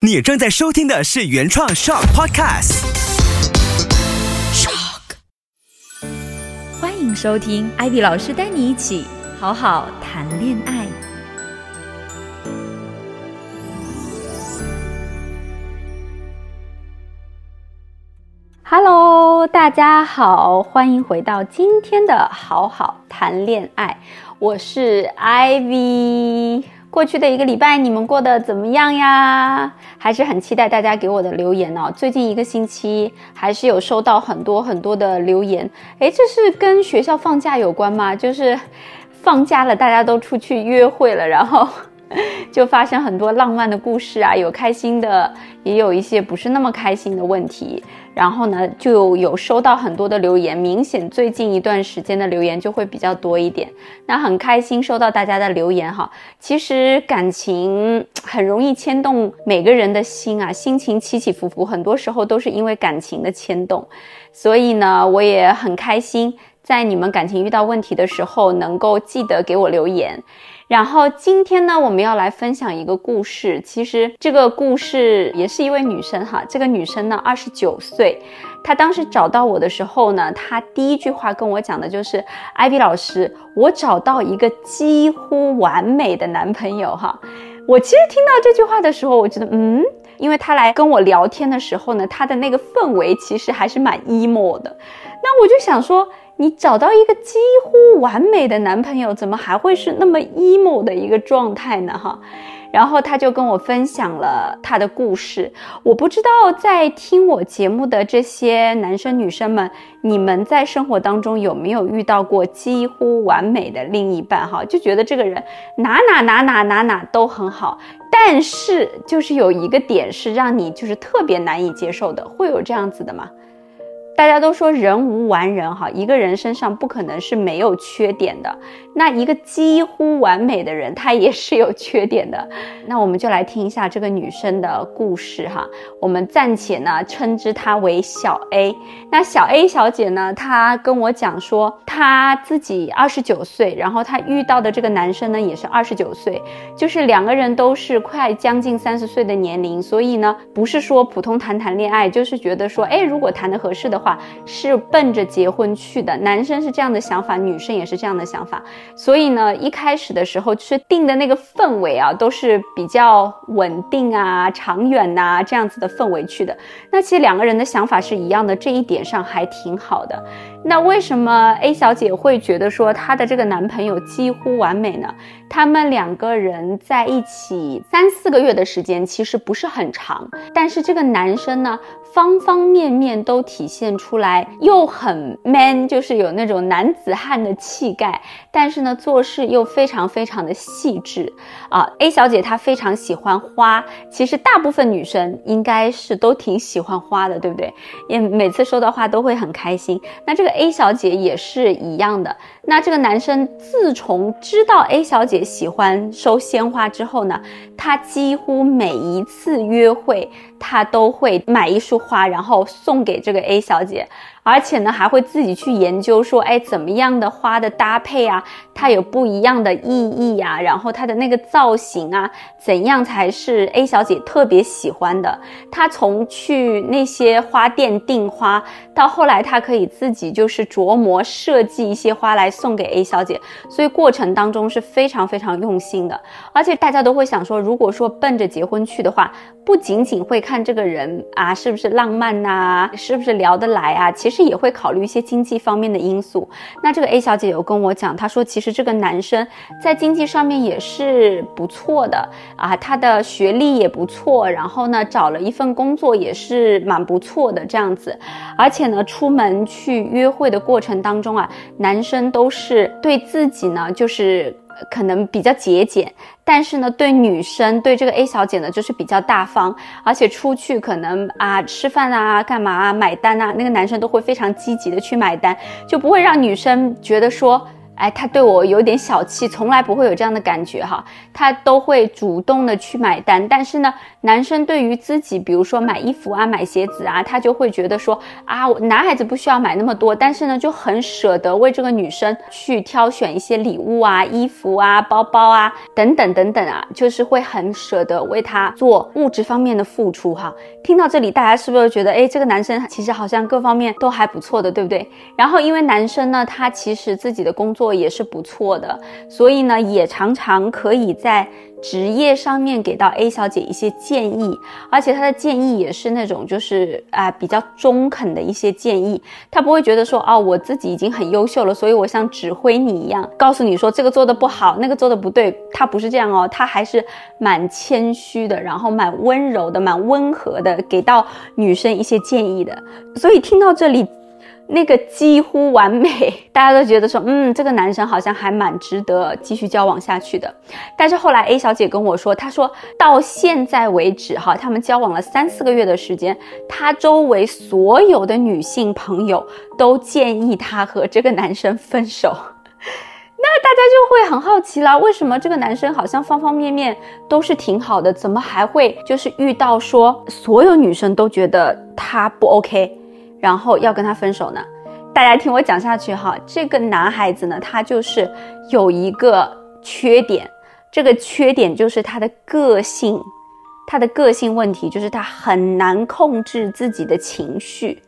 你正在收听的是原创 Shock Podcast。Shock，欢迎收听艾比老师带你一起好好谈恋爱。Hello，大家好，欢迎回到今天的好好谈恋爱，我是 Ivy。过去的一个礼拜，你们过得怎么样呀？还是很期待大家给我的留言哦。最近一个星期，还是有收到很多很多的留言。诶，这是跟学校放假有关吗？就是放假了，大家都出去约会了，然后。就发生很多浪漫的故事啊，有开心的，也有一些不是那么开心的问题。然后呢，就有收到很多的留言，明显最近一段时间的留言就会比较多一点。那很开心收到大家的留言哈。其实感情很容易牵动每个人的心啊，心情起起伏伏，很多时候都是因为感情的牵动。所以呢，我也很开心，在你们感情遇到问题的时候，能够记得给我留言。然后今天呢，我们要来分享一个故事。其实这个故事也是一位女生哈。这个女生呢，二十九岁。她当时找到我的时候呢，她第一句话跟我讲的就是：“艾比老师，我找到一个几乎完美的男朋友哈。”我其实听到这句话的时候，我觉得嗯，因为她来跟我聊天的时候呢，她的那个氛围其实还是蛮 emo 的。那我就想说。你找到一个几乎完美的男朋友，怎么还会是那么 emo 的一个状态呢？哈，然后他就跟我分享了他的故事。我不知道在听我节目的这些男生女生们，你们在生活当中有没有遇到过几乎完美的另一半？哈，就觉得这个人哪哪哪哪哪哪都很好，但是就是有一个点是让你就是特别难以接受的，会有这样子的吗？大家都说人无完人哈，一个人身上不可能是没有缺点的。那一个几乎完美的人，他也是有缺点的。那我们就来听一下这个女生的故事哈。我们暂且呢称之她为小 A。那小 A 小姐呢，她跟我讲说，她自己二十九岁，然后她遇到的这个男生呢也是二十九岁，就是两个人都是快将近三十岁的年龄，所以呢不是说普通谈谈恋爱，就是觉得说，哎，如果谈得合适的话。是奔着结婚去的，男生是这样的想法，女生也是这样的想法，所以呢，一开始的时候确定的那个氛围啊，都是比较稳定啊、长远呐这样子的氛围去的。那其实两个人的想法是一样的，这一点上还挺好的。那为什么 A 小姐会觉得说她的这个男朋友几乎完美呢？他们两个人在一起三四个月的时间，其实不是很长，但是这个男生呢，方方面面都体现出来，又很 man，就是有那种男子汉的气概，但是呢，做事又非常非常的细致啊。A 小姐她非常喜欢花，其实大部分女生应该是都挺喜欢花的，对不对？也每次收到花都会很开心。那这个 A 小姐也是一样的。那这个男生自从知道 A 小姐喜欢收鲜花之后呢，他几乎每一次约会，他都会买一束花，然后送给这个 A 小姐。而且呢，还会自己去研究说，哎，怎么样的花的搭配啊，它有不一样的意义呀。然后它的那个造型啊，怎样才是 A 小姐特别喜欢的？她从去那些花店订花，到后来她可以自己就是琢磨设计一些花来送给 A 小姐，所以过程当中是非常非常用心的。而且大家都会想说，如果说奔着结婚去的话，不仅仅会看这个人啊，是不是浪漫呐，是不是聊得来啊，其实。也会考虑一些经济方面的因素。那这个 A 小姐有跟我讲，她说其实这个男生在经济上面也是不错的啊，他的学历也不错，然后呢找了一份工作也是蛮不错的这样子。而且呢，出门去约会的过程当中啊，男生都是对自己呢就是。可能比较节俭，但是呢，对女生，对这个 A 小姐呢，就是比较大方，而且出去可能啊吃饭啊干嘛啊买单啊，那个男生都会非常积极的去买单，就不会让女生觉得说。哎，他对我有点小气，从来不会有这样的感觉哈，他都会主动的去买单。但是呢，男生对于自己，比如说买衣服啊、买鞋子啊，他就会觉得说啊，男孩子不需要买那么多，但是呢，就很舍得为这个女生去挑选一些礼物啊、衣服啊、包包啊等等等等啊，就是会很舍得为她做物质方面的付出哈。听到这里，大家是不是觉得，哎，这个男生其实好像各方面都还不错的，对不对？然后因为男生呢，他其实自己的工作。也是不错的，所以呢，也常常可以在职业上面给到 A 小姐一些建议，而且她的建议也是那种就是啊比较中肯的一些建议，她不会觉得说哦我自己已经很优秀了，所以我像指挥你一样，告诉你说这个做的不好，那个做的不对，她不是这样哦，她还是蛮谦虚的，然后蛮温柔的，蛮温和的，给到女生一些建议的，所以听到这里。那个几乎完美，大家都觉得说，嗯，这个男生好像还蛮值得继续交往下去的。但是后来 A 小姐跟我说，她说到现在为止，哈，他们交往了三四个月的时间，她周围所有的女性朋友都建议她和这个男生分手。那大家就会很好奇啦，为什么这个男生好像方方面面都是挺好的，怎么还会就是遇到说所有女生都觉得他不 OK？然后要跟他分手呢？大家听我讲下去哈。这个男孩子呢，他就是有一个缺点，这个缺点就是他的个性，他的个性问题就是他很难控制自己的情绪，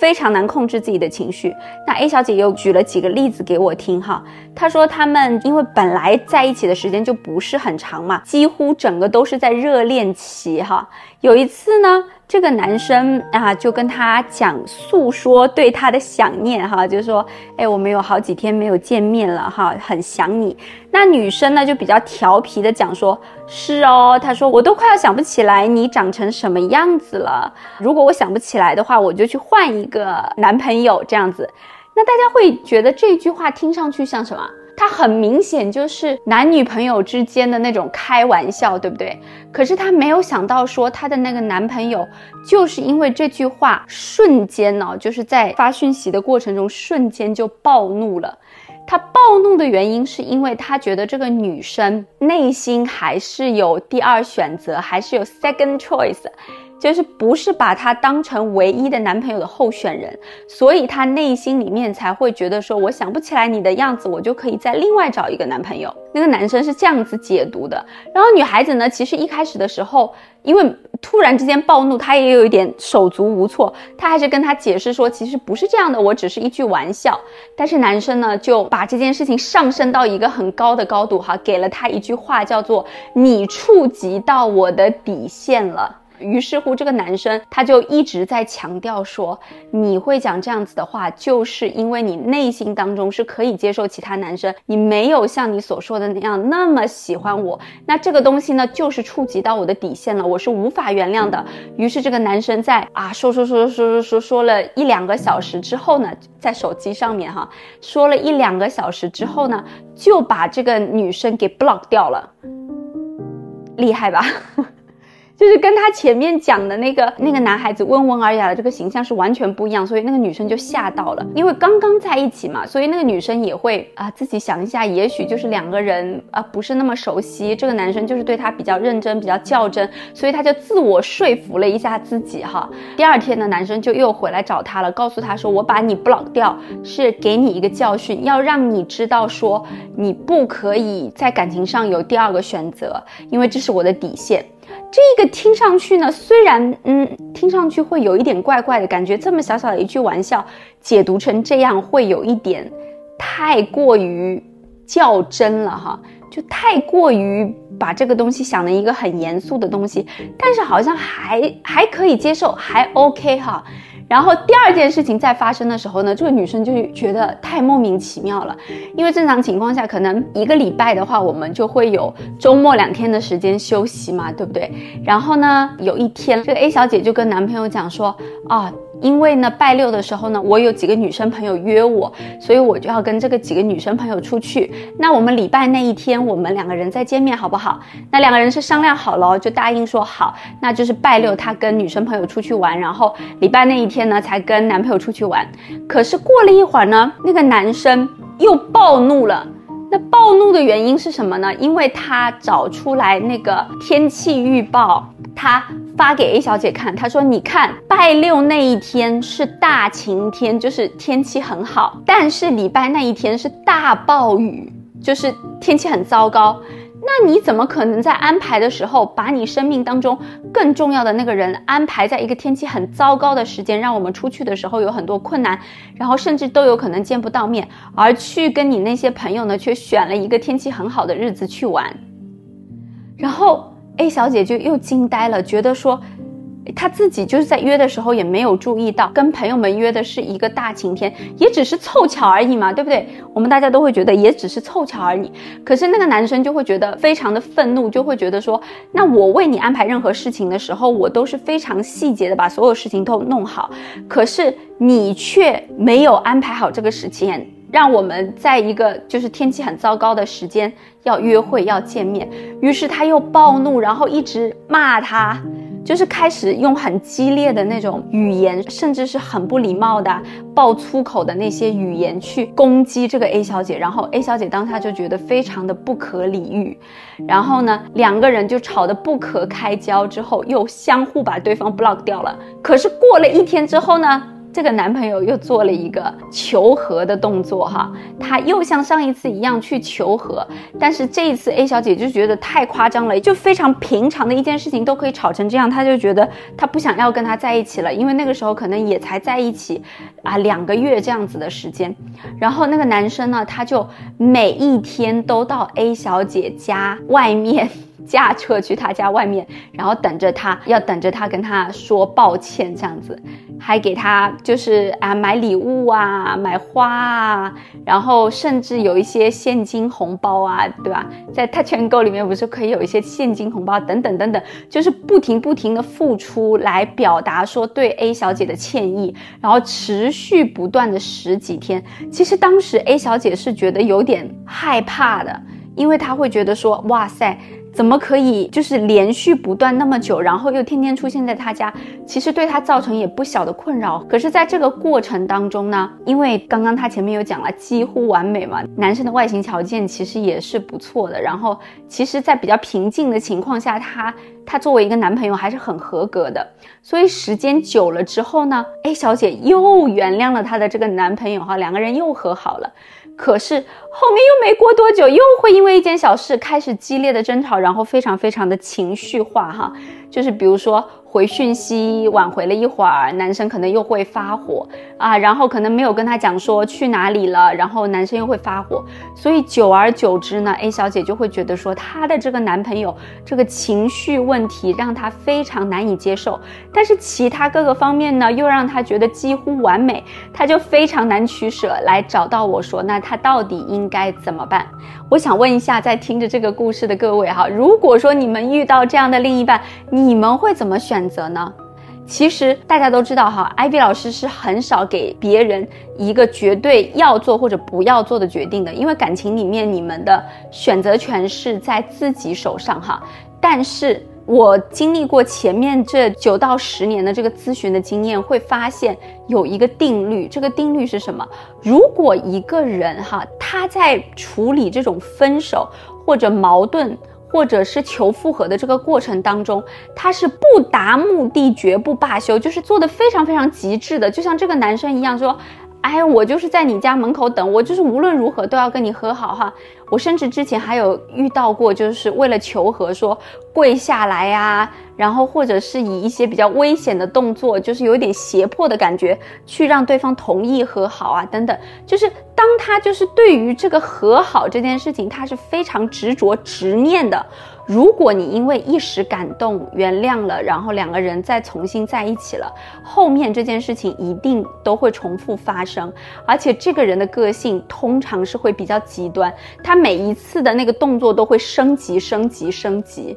非常难控制自己的情绪。那 A 小姐又举了几个例子给我听哈。她说他们因为本来在一起的时间就不是很长嘛，几乎整个都是在热恋期哈。有一次呢。这个男生啊，就跟他讲诉说对他的想念哈，就说，哎，我们有好几天没有见面了哈，很想你。那女生呢，就比较调皮的讲说，是哦，他说我都快要想不起来你长成什么样子了。如果我想不起来的话，我就去换一个男朋友这样子。那大家会觉得这句话听上去像什么？他很明显就是男女朋友之间的那种开玩笑，对不对？可是他没有想到说他的那个男朋友就是因为这句话瞬间呢，就是在发讯息的过程中瞬间就暴怒了。他暴怒的原因是因为他觉得这个女生内心还是有第二选择，还是有 second choice。就是不是把他当成唯一的男朋友的候选人，所以他内心里面才会觉得说，我想不起来你的样子，我就可以再另外找一个男朋友。那个男生是这样子解读的。然后女孩子呢，其实一开始的时候，因为突然之间暴怒，她也有一点手足无措，她还是跟他解释说，其实不是这样的，我只是一句玩笑。但是男生呢，就把这件事情上升到一个很高的高度，哈，给了他一句话，叫做“你触及到我的底线了”。于是乎，这个男生他就一直在强调说，你会讲这样子的话，就是因为你内心当中是可以接受其他男生，你没有像你所说的那样那么喜欢我。那这个东西呢，就是触及到我的底线了，我是无法原谅的。于是这个男生在啊说说说说说说说了一两个小时之后呢，在手机上面哈说了一两个小时之后呢，就把这个女生给 block 掉了，厉害吧？就是跟他前面讲的那个那个男孩子温文尔雅的这个形象是完全不一样，所以那个女生就吓到了，因为刚刚在一起嘛，所以那个女生也会啊自己想一下，也许就是两个人啊不是那么熟悉，这个男生就是对她比较认真、比较较真，所以他就自我说服了一下自己哈。第二天呢，男生就又回来找她了，告诉她说：“我把你 block 掉是给你一个教训，要让你知道说你不可以在感情上有第二个选择，因为这是我的底线。”这个听上去呢，虽然嗯，听上去会有一点怪怪的感觉，这么小小的一句玩笑，解读成这样会有一点太过于较真了哈，就太过于把这个东西想了一个很严肃的东西，但是好像还还可以接受，还 OK 哈。然后第二件事情在发生的时候呢，这个女生就觉得太莫名其妙了，因为正常情况下，可能一个礼拜的话，我们就会有周末两天的时间休息嘛，对不对？然后呢，有一天，这个 A 小姐就跟男朋友讲说，啊。因为呢，拜六的时候呢，我有几个女生朋友约我，所以我就要跟这个几个女生朋友出去。那我们礼拜那一天，我们两个人再见面好不好？那两个人是商量好了，就答应说好。那就是拜六她跟女生朋友出去玩，然后礼拜那一天呢，才跟男朋友出去玩。可是过了一会儿呢，那个男生又暴怒了。那暴怒的原因是什么呢？因为他找出来那个天气预报，他发给 A 小姐看，她说：“你看，拜六那一天是大晴天，就是天气很好，但是礼拜那一天是大暴雨，就是天气很糟糕。”那你怎么可能在安排的时候，把你生命当中更重要的那个人安排在一个天气很糟糕的时间，让我们出去的时候有很多困难，然后甚至都有可能见不到面，而去跟你那些朋友呢，却选了一个天气很好的日子去玩？然后 A 小姐就又惊呆了，觉得说。他自己就是在约的时候也没有注意到，跟朋友们约的是一个大晴天，也只是凑巧而已嘛，对不对？我们大家都会觉得也只是凑巧而已。可是那个男生就会觉得非常的愤怒，就会觉得说，那我为你安排任何事情的时候，我都是非常细节的把所有事情都弄好，可是你却没有安排好这个时间，让我们在一个就是天气很糟糕的时间要约会要见面。于是他又暴怒，然后一直骂他。就是开始用很激烈的那种语言，甚至是很不礼貌的、爆粗口的那些语言去攻击这个 A 小姐，然后 A 小姐当下就觉得非常的不可理喻，然后呢，两个人就吵得不可开交，之后又相互把对方 block 掉了。可是过了一天之后呢？这个男朋友又做了一个求和的动作哈，他又像上一次一样去求和，但是这一次 A 小姐就觉得太夸张了，就非常平常的一件事情都可以吵成这样，她就觉得她不想要跟他在一起了，因为那个时候可能也才在一起啊两个月这样子的时间，然后那个男生呢，他就每一天都到 A 小姐家外面。驾车去他家外面，然后等着他，要等着他跟他说抱歉，这样子，还给他就是啊买礼物啊，买花啊，然后甚至有一些现金红包啊，对吧？在他全购里面不是可以有一些现金红包等等等等，就是不停不停的付出来表达说对 A 小姐的歉意，然后持续不断的十几天。其实当时 A 小姐是觉得有点害怕的，因为她会觉得说，哇塞。怎么可以就是连续不断那么久，然后又天天出现在他家？其实对他造成也不小的困扰。可是，在这个过程当中呢，因为刚刚他前面有讲了，几乎完美嘛，男生的外形条件其实也是不错的。然后，其实，在比较平静的情况下，他他作为一个男朋友还是很合格的。所以时间久了之后呢，A 小姐又原谅了她的这个男朋友哈，两个人又和好了。可是后面又没过多久，又会因为一件小事开始激烈的争吵，然后非常非常的情绪化哈，就是比如说。回讯息晚回了一会儿，男生可能又会发火啊，然后可能没有跟他讲说去哪里了，然后男生又会发火，所以久而久之呢，A 小姐就会觉得说她的这个男朋友这个情绪问题让她非常难以接受，但是其他各个方面呢又让她觉得几乎完美，她就非常难取舍，来找到我说那她到底应该怎么办？我想问一下在听着这个故事的各位哈，如果说你们遇到这样的另一半，你你们会怎么选？择呢？其实大家都知道哈，Ivy 老师是很少给别人一个绝对要做或者不要做的决定的，因为感情里面你们的选择权是在自己手上哈。但是我经历过前面这九到十年的这个咨询的经验，会发现有一个定律，这个定律是什么？如果一个人哈他在处理这种分手或者矛盾。或者是求复合的这个过程当中，他是不达目的绝不罢休，就是做的非常非常极致的，就像这个男生一样说。哎，我就是在你家门口等，我就是无论如何都要跟你和好哈。我甚至之前还有遇到过，就是为了求和，说跪下来呀，然后或者是以一些比较危险的动作，就是有点胁迫的感觉，去让对方同意和好啊，等等。就是当他就是对于这个和好这件事情，他是非常执着执念的。如果你因为一时感动原谅了，然后两个人再重新在一起了，后面这件事情一定都会重复发生，而且这个人的个性通常是会比较极端，他每一次的那个动作都会升级、升级、升级。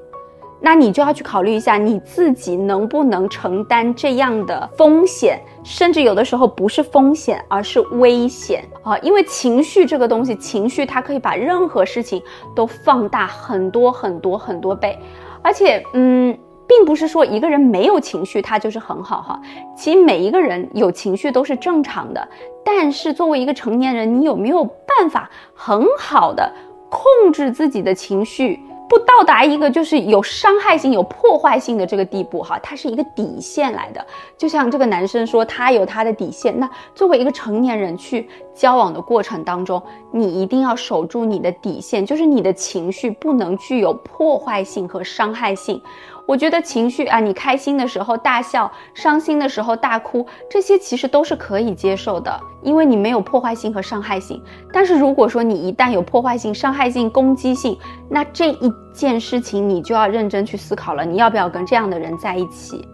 那你就要去考虑一下，你自己能不能承担这样的风险，甚至有的时候不是风险，而是危险啊！因为情绪这个东西，情绪它可以把任何事情都放大很多很多很多倍，而且，嗯，并不是说一个人没有情绪他就是很好哈。其实每一个人有情绪都是正常的，但是作为一个成年人，你有没有办法很好的控制自己的情绪？不到达一个就是有伤害性、有破坏性的这个地步，哈，它是一个底线来的。就像这个男生说，他有他的底线。那作为一个成年人去交往的过程当中，你一定要守住你的底线，就是你的情绪不能具有破坏性和伤害性。我觉得情绪啊，你开心的时候大笑，伤心的时候大哭，这些其实都是可以接受的，因为你没有破坏性和伤害性。但是如果说你一旦有破坏性、伤害性、攻击性，那这一件事情你就要认真去思考了，你要不要跟这样的人在一起？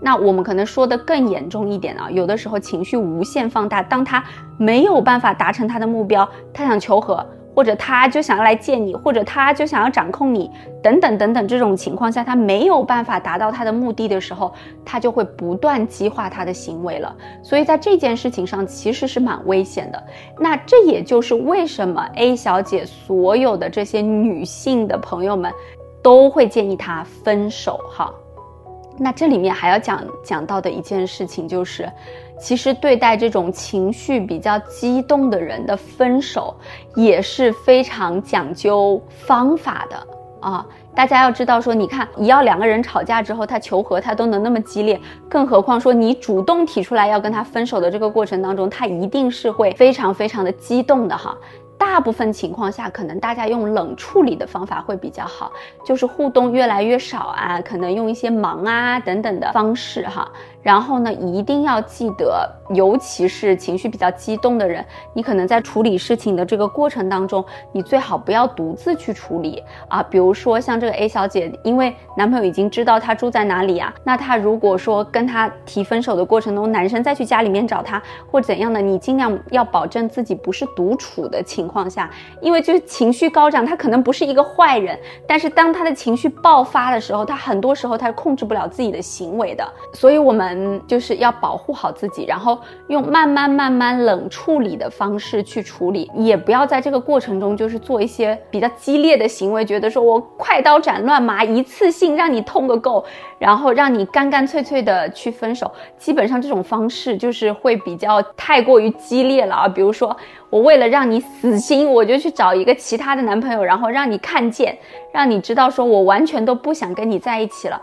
那我们可能说的更严重一点啊，有的时候情绪无限放大，当他没有办法达成他的目标，他想求和。或者他就想要来见你，或者他就想要掌控你，等等等等，这种情况下，他没有办法达到他的目的的时候，他就会不断激化他的行为了。所以在这件事情上其实是蛮危险的。那这也就是为什么 A 小姐所有的这些女性的朋友们都会建议她分手哈。那这里面还要讲讲到的一件事情就是。其实对待这种情绪比较激动的人的分手，也是非常讲究方法的啊！大家要知道，说你看，你要两个人吵架之后，他求和他都能那么激烈，更何况说你主动提出来要跟他分手的这个过程当中，他一定是会非常非常的激动的哈。大部分情况下，可能大家用冷处理的方法会比较好，就是互动越来越少啊，可能用一些忙啊等等的方式哈。然后呢，一定要记得，尤其是情绪比较激动的人，你可能在处理事情的这个过程当中，你最好不要独自去处理啊。比如说像这个 A 小姐，因为男朋友已经知道她住在哪里啊，那她如果说跟她提分手的过程中，男生再去家里面找她或怎样的，你尽量要保证自己不是独处的情。况下，因为就是情绪高涨，他可能不是一个坏人，但是当他的情绪爆发的时候，他很多时候他是控制不了自己的行为的，所以我们嗯就是要保护好自己，然后用慢慢慢慢冷处理的方式去处理，也不要在这个过程中就是做一些比较激烈的行为，觉得说我快刀斩乱麻，一次性让你痛个够，然后让你干干脆脆的去分手，基本上这种方式就是会比较太过于激烈了啊，比如说。我为了让你死心，我就去找一个其他的男朋友，然后让你看见，让你知道，说我完全都不想跟你在一起了。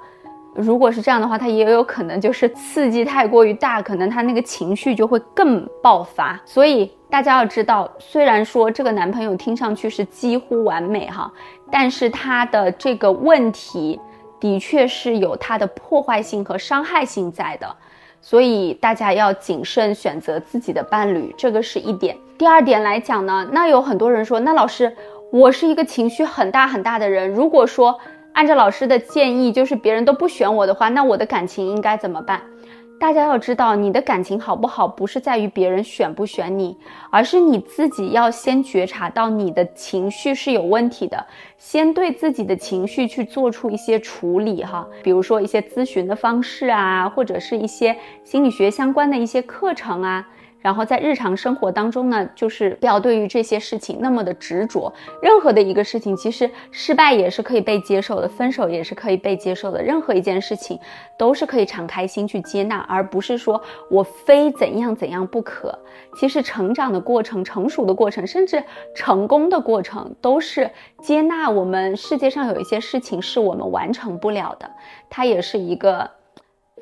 如果是这样的话，他也有可能就是刺激太过于大，可能他那个情绪就会更爆发。所以大家要知道，虽然说这个男朋友听上去是几乎完美哈，但是他的这个问题的确是有他的破坏性和伤害性在的。所以大家要谨慎选择自己的伴侣，这个是一点。第二点来讲呢，那有很多人说，那老师，我是一个情绪很大很大的人，如果说按照老师的建议，就是别人都不选我的话，那我的感情应该怎么办？大家要知道，你的感情好不好，不是在于别人选不选你，而是你自己要先觉察到你的情绪是有问题的，先对自己的情绪去做出一些处理哈，比如说一些咨询的方式啊，或者是一些心理学相关的一些课程啊。然后在日常生活当中呢，就是不要对于这些事情那么的执着。任何的一个事情，其实失败也是可以被接受的，分手也是可以被接受的。任何一件事情都是可以敞开心去接纳，而不是说我非怎样怎样不可。其实成长的过程、成熟的过程，甚至成功的过程，都是接纳我们世界上有一些事情是我们完成不了的。它也是一个。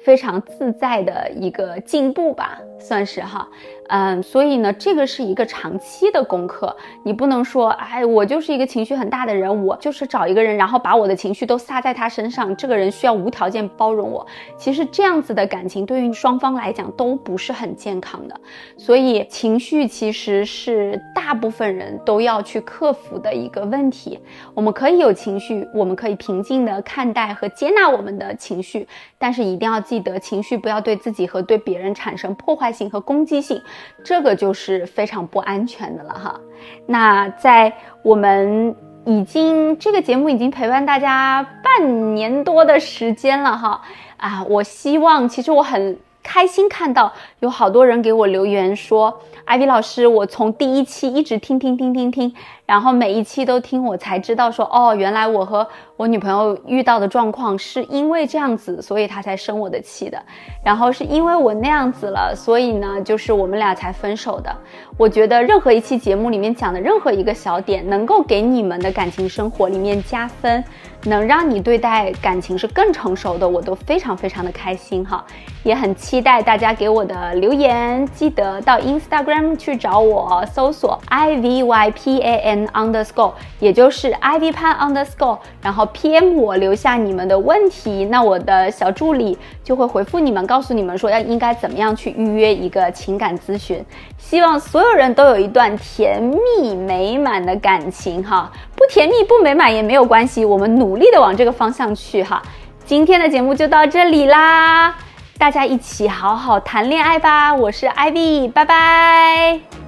非常自在的一个进步吧，算是哈。嗯，所以呢，这个是一个长期的功课，你不能说，哎，我就是一个情绪很大的人，我就是找一个人，然后把我的情绪都撒在他身上，这个人需要无条件包容我。其实这样子的感情对于双方来讲都不是很健康的，所以情绪其实是大部分人都要去克服的一个问题。我们可以有情绪，我们可以平静的看待和接纳我们的情绪，但是一定要记得，情绪不要对自己和对别人产生破坏性和攻击性。这个就是非常不安全的了哈。那在我们已经这个节目已经陪伴大家半年多的时间了哈啊，我希望其实我很开心看到有好多人给我留言说，艾薇老师，我从第一期一直听听听听听，然后每一期都听，我才知道说，哦，原来我和我女朋友遇到的状况是因为这样子，所以她才生我的气的。然后是因为我那样子了，所以呢，就是我们俩才分手的。我觉得任何一期节目里面讲的任何一个小点，能够给你们的感情生活里面加分，能让你对待感情是更成熟的，我都非常非常的开心哈。也很期待大家给我的留言，记得到 Instagram 去找我，搜索 i v y p a n underscore，也就是 i v 潘 underscore，然后 PM 我留下你们的问题，那我的小助理就会回复你们，告诉你们说要应该怎么样去预约一个情感咨询。希望所有人都有一段甜蜜美满的感情哈，不甜蜜不美满也没有关系，我们努力的往这个方向去哈。今天的节目就到这里啦。大家一起好好谈恋爱吧！我是 Ivy，拜拜。